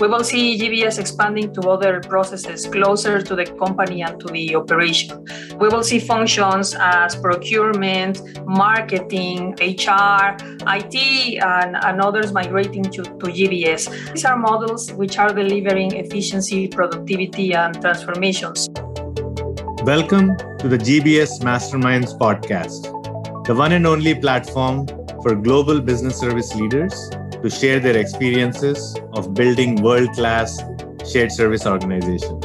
We will see GBS expanding to other processes closer to the company and to the operation. We will see functions as procurement, marketing, HR, IT, and, and others migrating to, to GBS. These are models which are delivering efficiency, productivity, and transformations. Welcome to the GBS Masterminds podcast, the one and only platform for global business service leaders to share their experiences of building world class shared service organizations.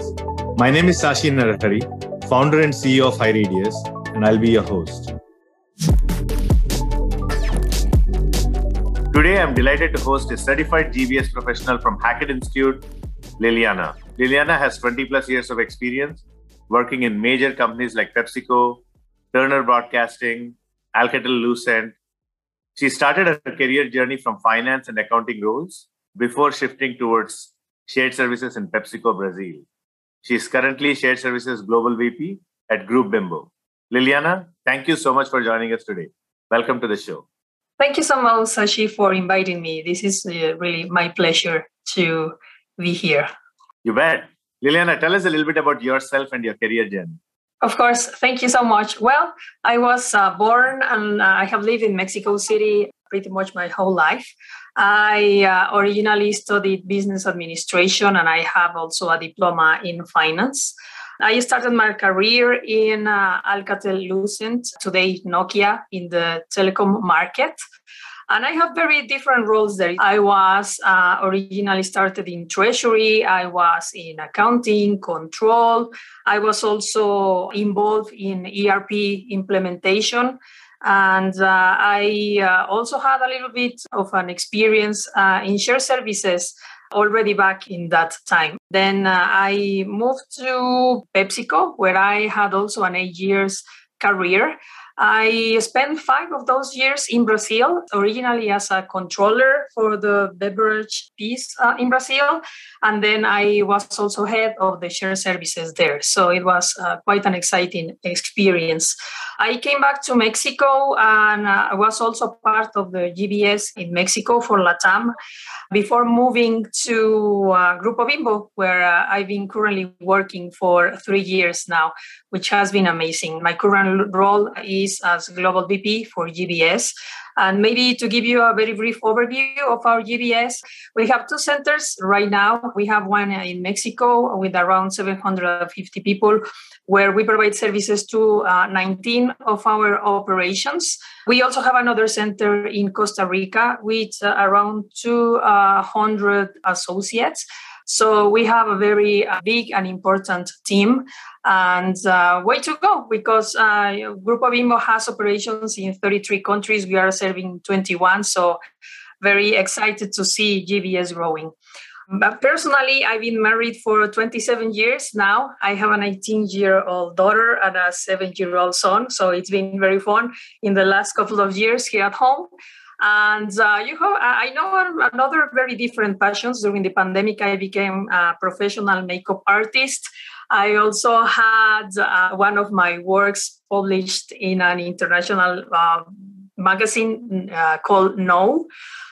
My name is Sashi Narahari, founder and CEO of HighRadius, and I'll be your host. Today, I'm delighted to host a certified GBS professional from Hackett Institute, Liliana. Liliana has 20 plus years of experience working in major companies like PepsiCo, Turner Broadcasting, Alcatel Lucent, she started her career journey from finance and accounting roles before shifting towards shared services in PepsiCo Brazil. She is currently Shared Services Global VP at Grupo Bimbo. Liliana, thank you so much for joining us today. Welcome to the show. Thank you so much, Sashi, for inviting me. This is uh, really my pleasure to be here. You bet. Liliana, tell us a little bit about yourself and your career journey. Of course, thank you so much. Well, I was uh, born and uh, I have lived in Mexico City pretty much my whole life. I uh, originally studied business administration and I have also a diploma in finance. I started my career in uh, Alcatel Lucent, today Nokia, in the telecom market. And I have very different roles there. I was uh, originally started in treasury, I was in accounting, control. I was also involved in ERP implementation. And uh, I uh, also had a little bit of an experience uh, in share services already back in that time. Then uh, I moved to PepsiCo, where I had also an eight years career. I spent five of those years in Brazil, originally as a controller for the beverage piece uh, in Brazil. And then I was also head of the share services there. So it was uh, quite an exciting experience. I came back to Mexico and uh, I was also part of the GBS in Mexico for LATAM before moving to uh, Grupo Bimbo, where uh, I've been currently working for three years now, which has been amazing. My current role is as Global VP for GBS. And maybe to give you a very brief overview of our GBS, we have two centers right now. We have one in Mexico with around 750 people where we provide services to uh, 19 of our operations. We also have another center in Costa Rica with uh, around 200 associates. So we have a very uh, big and important team and uh, way to go because uh, Grupo Bimbo has operations in 33 countries. We are serving 21. So very excited to see GBS growing. But personally, I've been married for 27 years now. I have an 18 year old daughter and a seven year old son. So it's been very fun in the last couple of years here at home. And uh, you have, I know another very different passions. During the pandemic, I became a professional makeup artist. I also had uh, one of my works published in an international uh, magazine uh, called No.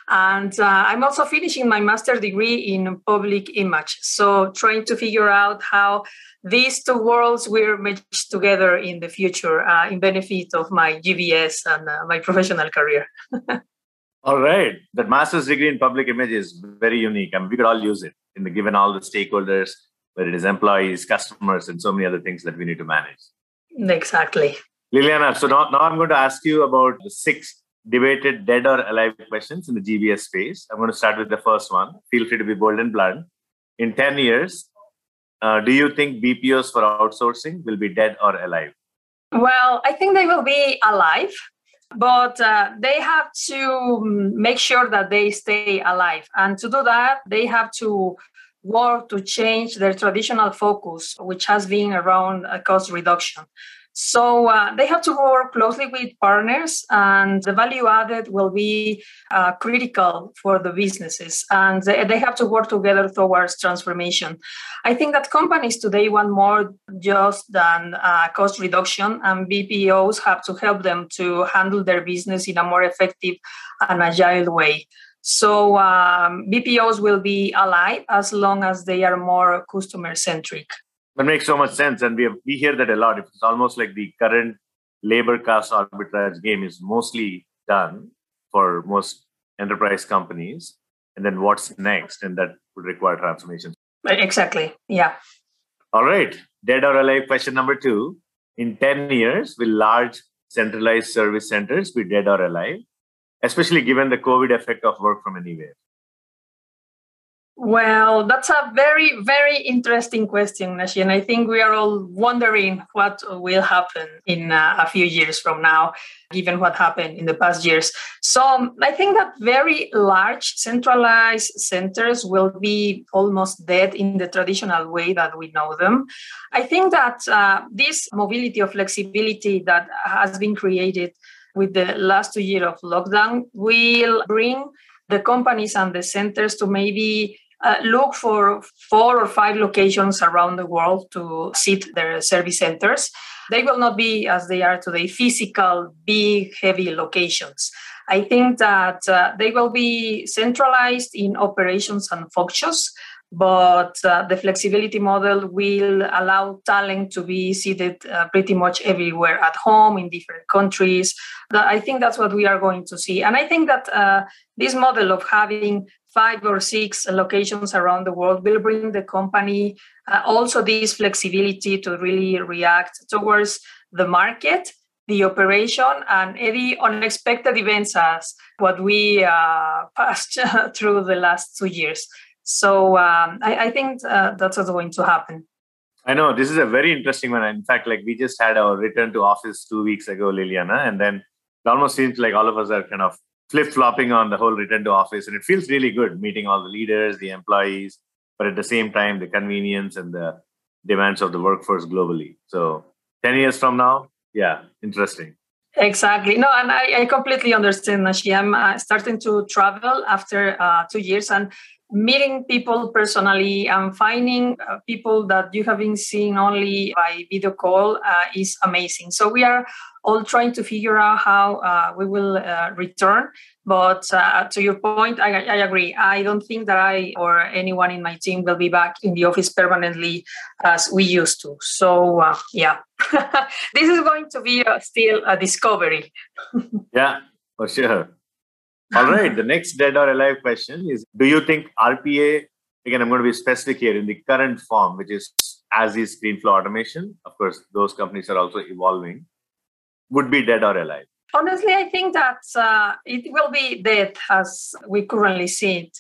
And uh, I'm also finishing my master degree in public image. So, trying to figure out how these two worlds will merge together in the future uh, in benefit of my GBS and uh, my professional career. all right. That master's degree in public image is very unique. I mean, we could all use it in the given all the stakeholders, whether it is employees, customers, and so many other things that we need to manage. Exactly. Liliana, so now, now I'm going to ask you about the six debated dead or alive questions in the GBS space. I'm going to start with the first one. Feel free to be bold and blunt. In 10 years, uh, do you think BPOs for outsourcing will be dead or alive? Well, I think they will be alive, but uh, they have to make sure that they stay alive. And to do that, they have to work to change their traditional focus, which has been around cost reduction. So uh, they have to work closely with partners, and the value added will be uh, critical for the businesses. And they, they have to work together towards transformation. I think that companies today want more just than uh, cost reduction, and BPOs have to help them to handle their business in a more effective and agile way. So um, BPOs will be alive as long as they are more customer centric. That makes so much sense, and we have, we hear that a lot. It's almost like the current labor cost arbitrage game is mostly done for most enterprise companies, and then what's next, and that would require transformation. Exactly. Yeah. All right. Dead or alive question number two. In 10 years, will large centralized service centers be dead or alive? especially given the COVID effect of work from anywhere? Well, that's a very, very interesting question, Nashi. And I think we are all wondering what will happen in uh, a few years from now, given what happened in the past years. So I think that very large centralized centers will be almost dead in the traditional way that we know them. I think that uh, this mobility or flexibility that has been created with the last two years of lockdown will bring the companies and the centers to maybe uh, look for four or five locations around the world to sit their service centers. They will not be, as they are today, physical, big, heavy locations. I think that uh, they will be centralized in operations and functions but uh, the flexibility model will allow talent to be seated uh, pretty much everywhere at home in different countries. I think that's what we are going to see. And I think that uh, this model of having five or six locations around the world will bring the company uh, also this flexibility to really react towards the market the operation and any unexpected events as what we uh, passed through the last two years. So um, I, I, think uh, that's what's going to happen. I know this is a very interesting one. In fact, like we just had our return to office two weeks ago, Liliana, and then it almost seems like all of us are kind of flip flopping on the whole return to office, and it feels really good meeting all the leaders, the employees, but at the same time, the convenience and the demands of the workforce globally. So, ten years from now, yeah, interesting. Exactly. No, and I, I completely understand, Nashi. I'm uh, starting to travel after uh, two years, and meeting people personally and finding uh, people that you have been seeing only by video call uh, is amazing. So we are all trying to figure out how uh, we will uh, return. But uh, to your point, I, I, agree. I don't think that I or anyone in my team will be back in the office permanently as we used to. So uh, yeah, this is going to be still a discovery. yeah, for sure. All right. The next dead or alive question is Do you think RPA, again, I'm going to be specific here, in the current form, which is as is ScreenFlow automation, of course, those companies are also evolving, would be dead or alive? Honestly, I think that uh, it will be dead as we currently see it.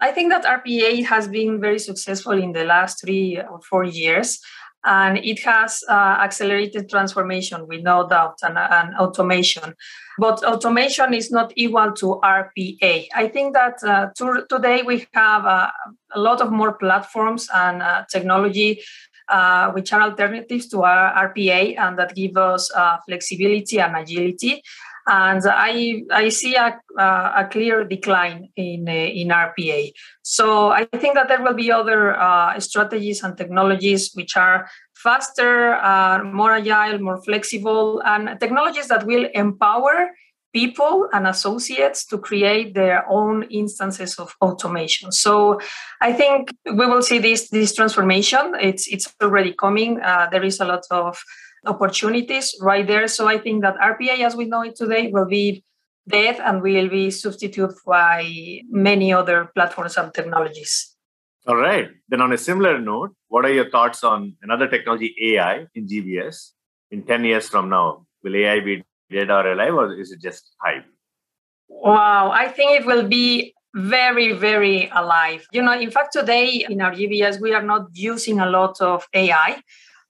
I think that RPA has been very successful in the last three or four years and it has uh, accelerated transformation with no doubt and, and, automation. But automation is not equal to rpa i think that uh, to, today we have uh, a lot of more platforms and uh, technology uh, which are alternatives to our rpa and that give us uh, flexibility and agility and I I see a, a clear decline in in RPA. So I think that there will be other uh, strategies and technologies which are faster, uh, more agile, more flexible, and technologies that will empower people and associates to create their own instances of automation. So I think we will see this this transformation. It's it's already coming. Uh, there is a lot of opportunities right there. So I think that RPA, as we know it today, will be dead and will be substituted by many other platforms and technologies. All right. Then, on a similar note, what are your thoughts on another technology, AI, in GBS? In 10 years from now, will AI be dead or alive, or is it just hype? Wow. I think it will be very, very alive. You know, in fact, today in our GBS, we are not using a lot of AI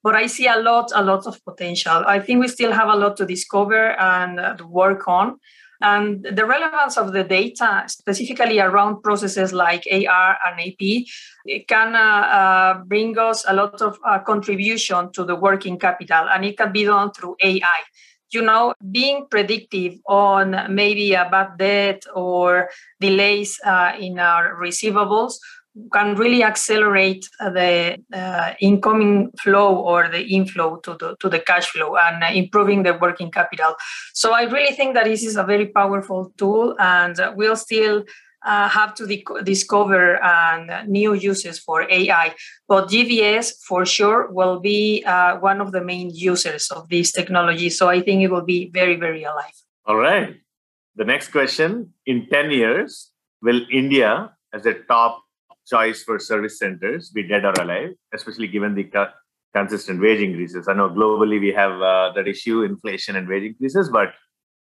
but I see a lot, a lot of potential. I think we still have a lot to discover and uh, work on. And the relevance of the data, specifically around processes like AR and AP, can uh, uh, bring us a lot of uh, contribution to the working capital, and it can be done through AI. You know, being predictive on maybe a bad debt or delays uh, in our receivables can really accelerate the uh, incoming flow or the inflow to the to the cash flow and uh, improving the working capital. So I really think that this is a very powerful tool, and we'll still uh, have to discover uh, new uses for AI. But GBS for sure will be uh, one of the main users of this technology. So I think it will be very, very alive. All right. The next question in 10 years, will India, as a top choice for service centers, be dead or alive, especially given the co- consistent wage increases? I know globally we have uh, that issue, inflation and wage increases, but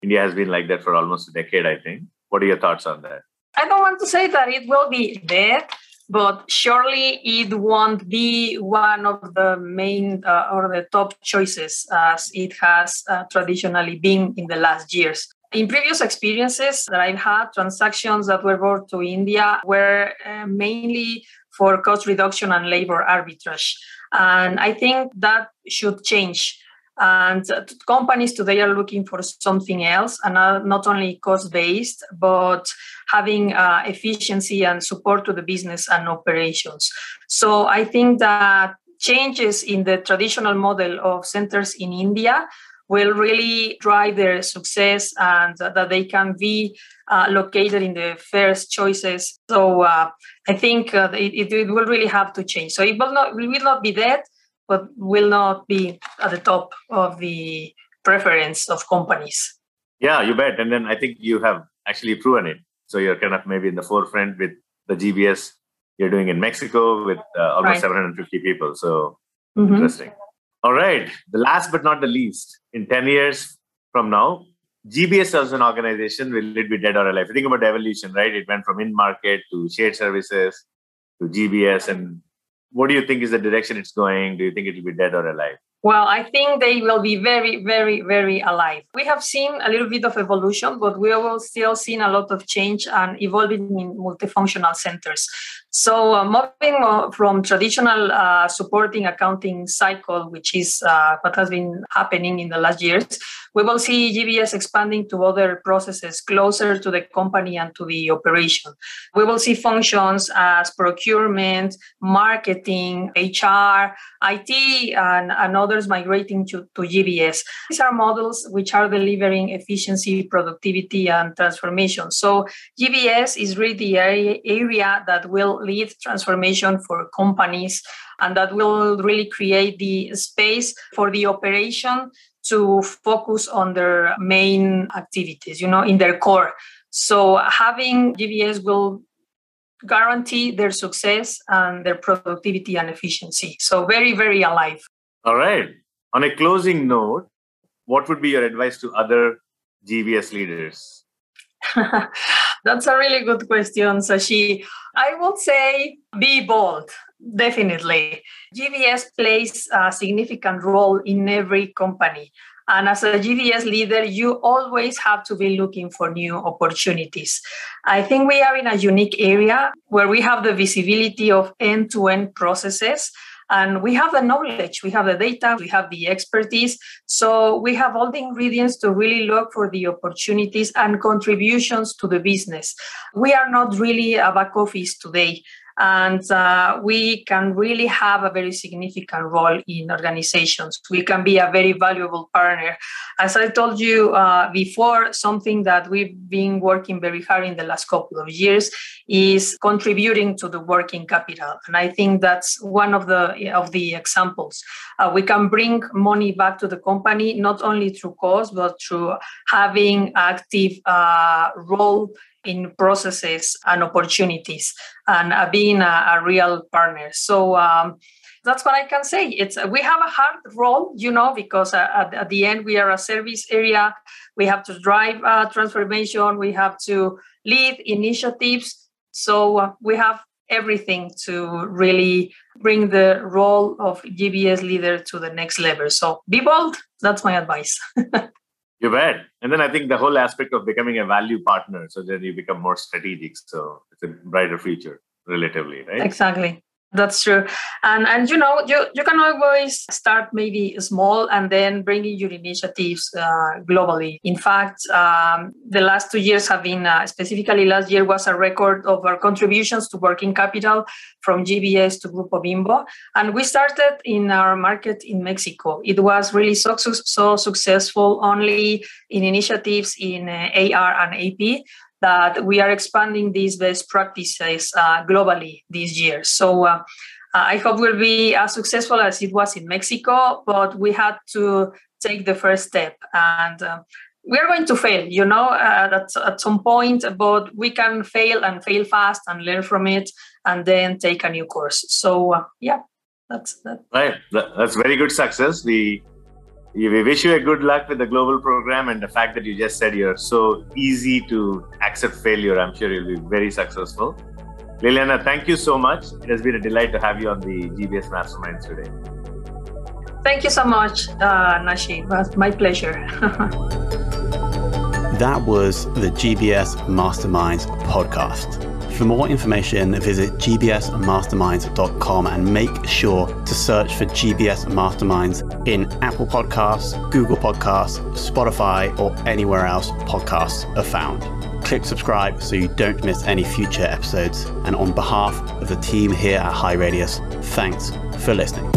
India has been like that for almost a decade, I think. What are your thoughts on that? I don't want to say that it will be dead, but surely it won't be one of the main uh, or the top choices as it has uh, traditionally been in the last years. In previous experiences that I've had, transactions that were brought to India were uh, mainly for cost reduction and labor arbitrage. And I think that should change and companies today are looking for something else and not only cost based but having uh, efficiency and support to the business and operations so i think that changes in the traditional model of centers in india will really drive their success and that they can be uh, located in the first choices so uh, i think uh, it, it, will really have to change so it will not it will not be that but will not be at the top of the preference of companies. Yeah, you bet. And then I think you have actually proven it. So you're kind of maybe in the forefront with the GBS you're doing in Mexico with uh, almost right. 750 people. So mm-hmm. interesting. All right. The last but not the least, in 10 years from now, GBS as an organization, will it be dead or alive? Think about evolution, right? It went from in market to shared services to GBS and what do you think is the direction it's going? Do you think it will be dead or alive? Well, I think they will be very, very, very alive. We have seen a little bit of evolution, but we will still seeing a lot of change and evolving in multifunctional centers. So uh, moving from traditional uh, supporting accounting cycle, which is uh, what has been happening in the last years, we will see GBS expanding to other processes closer to the company and to the operation. We will see functions as procurement, marketing, HR, IT, and, and others migrating to, to GBS. These are models which are delivering efficiency, productivity, and transformation. So GBS is really the area, area that will lead transformation for companies and that will really create the space for the operation to focus on their main activities, you know, in their core. So having GBS will guarantee their success and their productivity and efficiency. So very, very alive. All right. On a closing note, what would be your advice to other GBS leaders? That's a really good question, Sashi. I would say be bold, definitely. GBS plays a significant role in every company. And as a GBS leader, you always have to be looking for new opportunities. I think we are in a unique area where we have the visibility of end to end processes and we have the knowledge, we have the data, we have the expertise. So we have all the ingredients to really look for the opportunities and contributions to the business. We are not really a back office today and uh, we can really have a very significant role in organizations. We can be a very valuable partner. As I told you uh, before, something that we've been working very hard in the last couple of years is contributing to the working capital, and I think that's one of the of the examples. Uh, we can bring money back to the company not only through cost but through having active uh, role in processes and opportunities and uh, being a, a, real partner. So um, that's what I can say. It's we have a hard role, you know, because uh, at, at, the end we are a service area. We have to drive uh, transformation. We have to lead initiatives. So uh, we have everything to really bring the role of GBS leader to the next level. So be bold. That's my advice. You bet. And then I think the whole aspect of becoming a value partner, so then you become more strategic. So it's a brighter future, relatively, right? Exactly. That's true. And and you know, you, you can always start maybe small and then bringing your initiatives uh, globally. In fact, um, the last two years have been, uh, specifically last year was a record of our contributions to working capital from GBS to Grupo Bimbo. And we started in our market in Mexico. It was really so, so successful only in initiatives in uh, AR and AP that we are expanding these best practices uh, globally this year. So uh, I hope we'll be as successful as it was in Mexico, but we had to take the first step and uh, we are going to fail, you know, uh, at, at some point, but we can fail and fail fast and learn from it and then take a new course. So, uh, yeah, that's that. Right. That's very good success. We, we wish you a good luck with the global program and the fact that you just said you're so easy to accept failure. I'm sure you'll be very successful. Liliana, thank you so much. It has been a delight to have you on the GBS Masterminds today. Thank you so much, uh, Nashi. It was my pleasure. That was the GBS Masterminds podcast. For more information, visit gbsmasterminds.com and make sure to search for GBS Masterminds in Apple Podcasts, Google Podcasts, Spotify, or anywhere else podcasts are found. Click subscribe so you don't miss any future episodes. And on behalf of the team here at HighRadius, thanks for listening.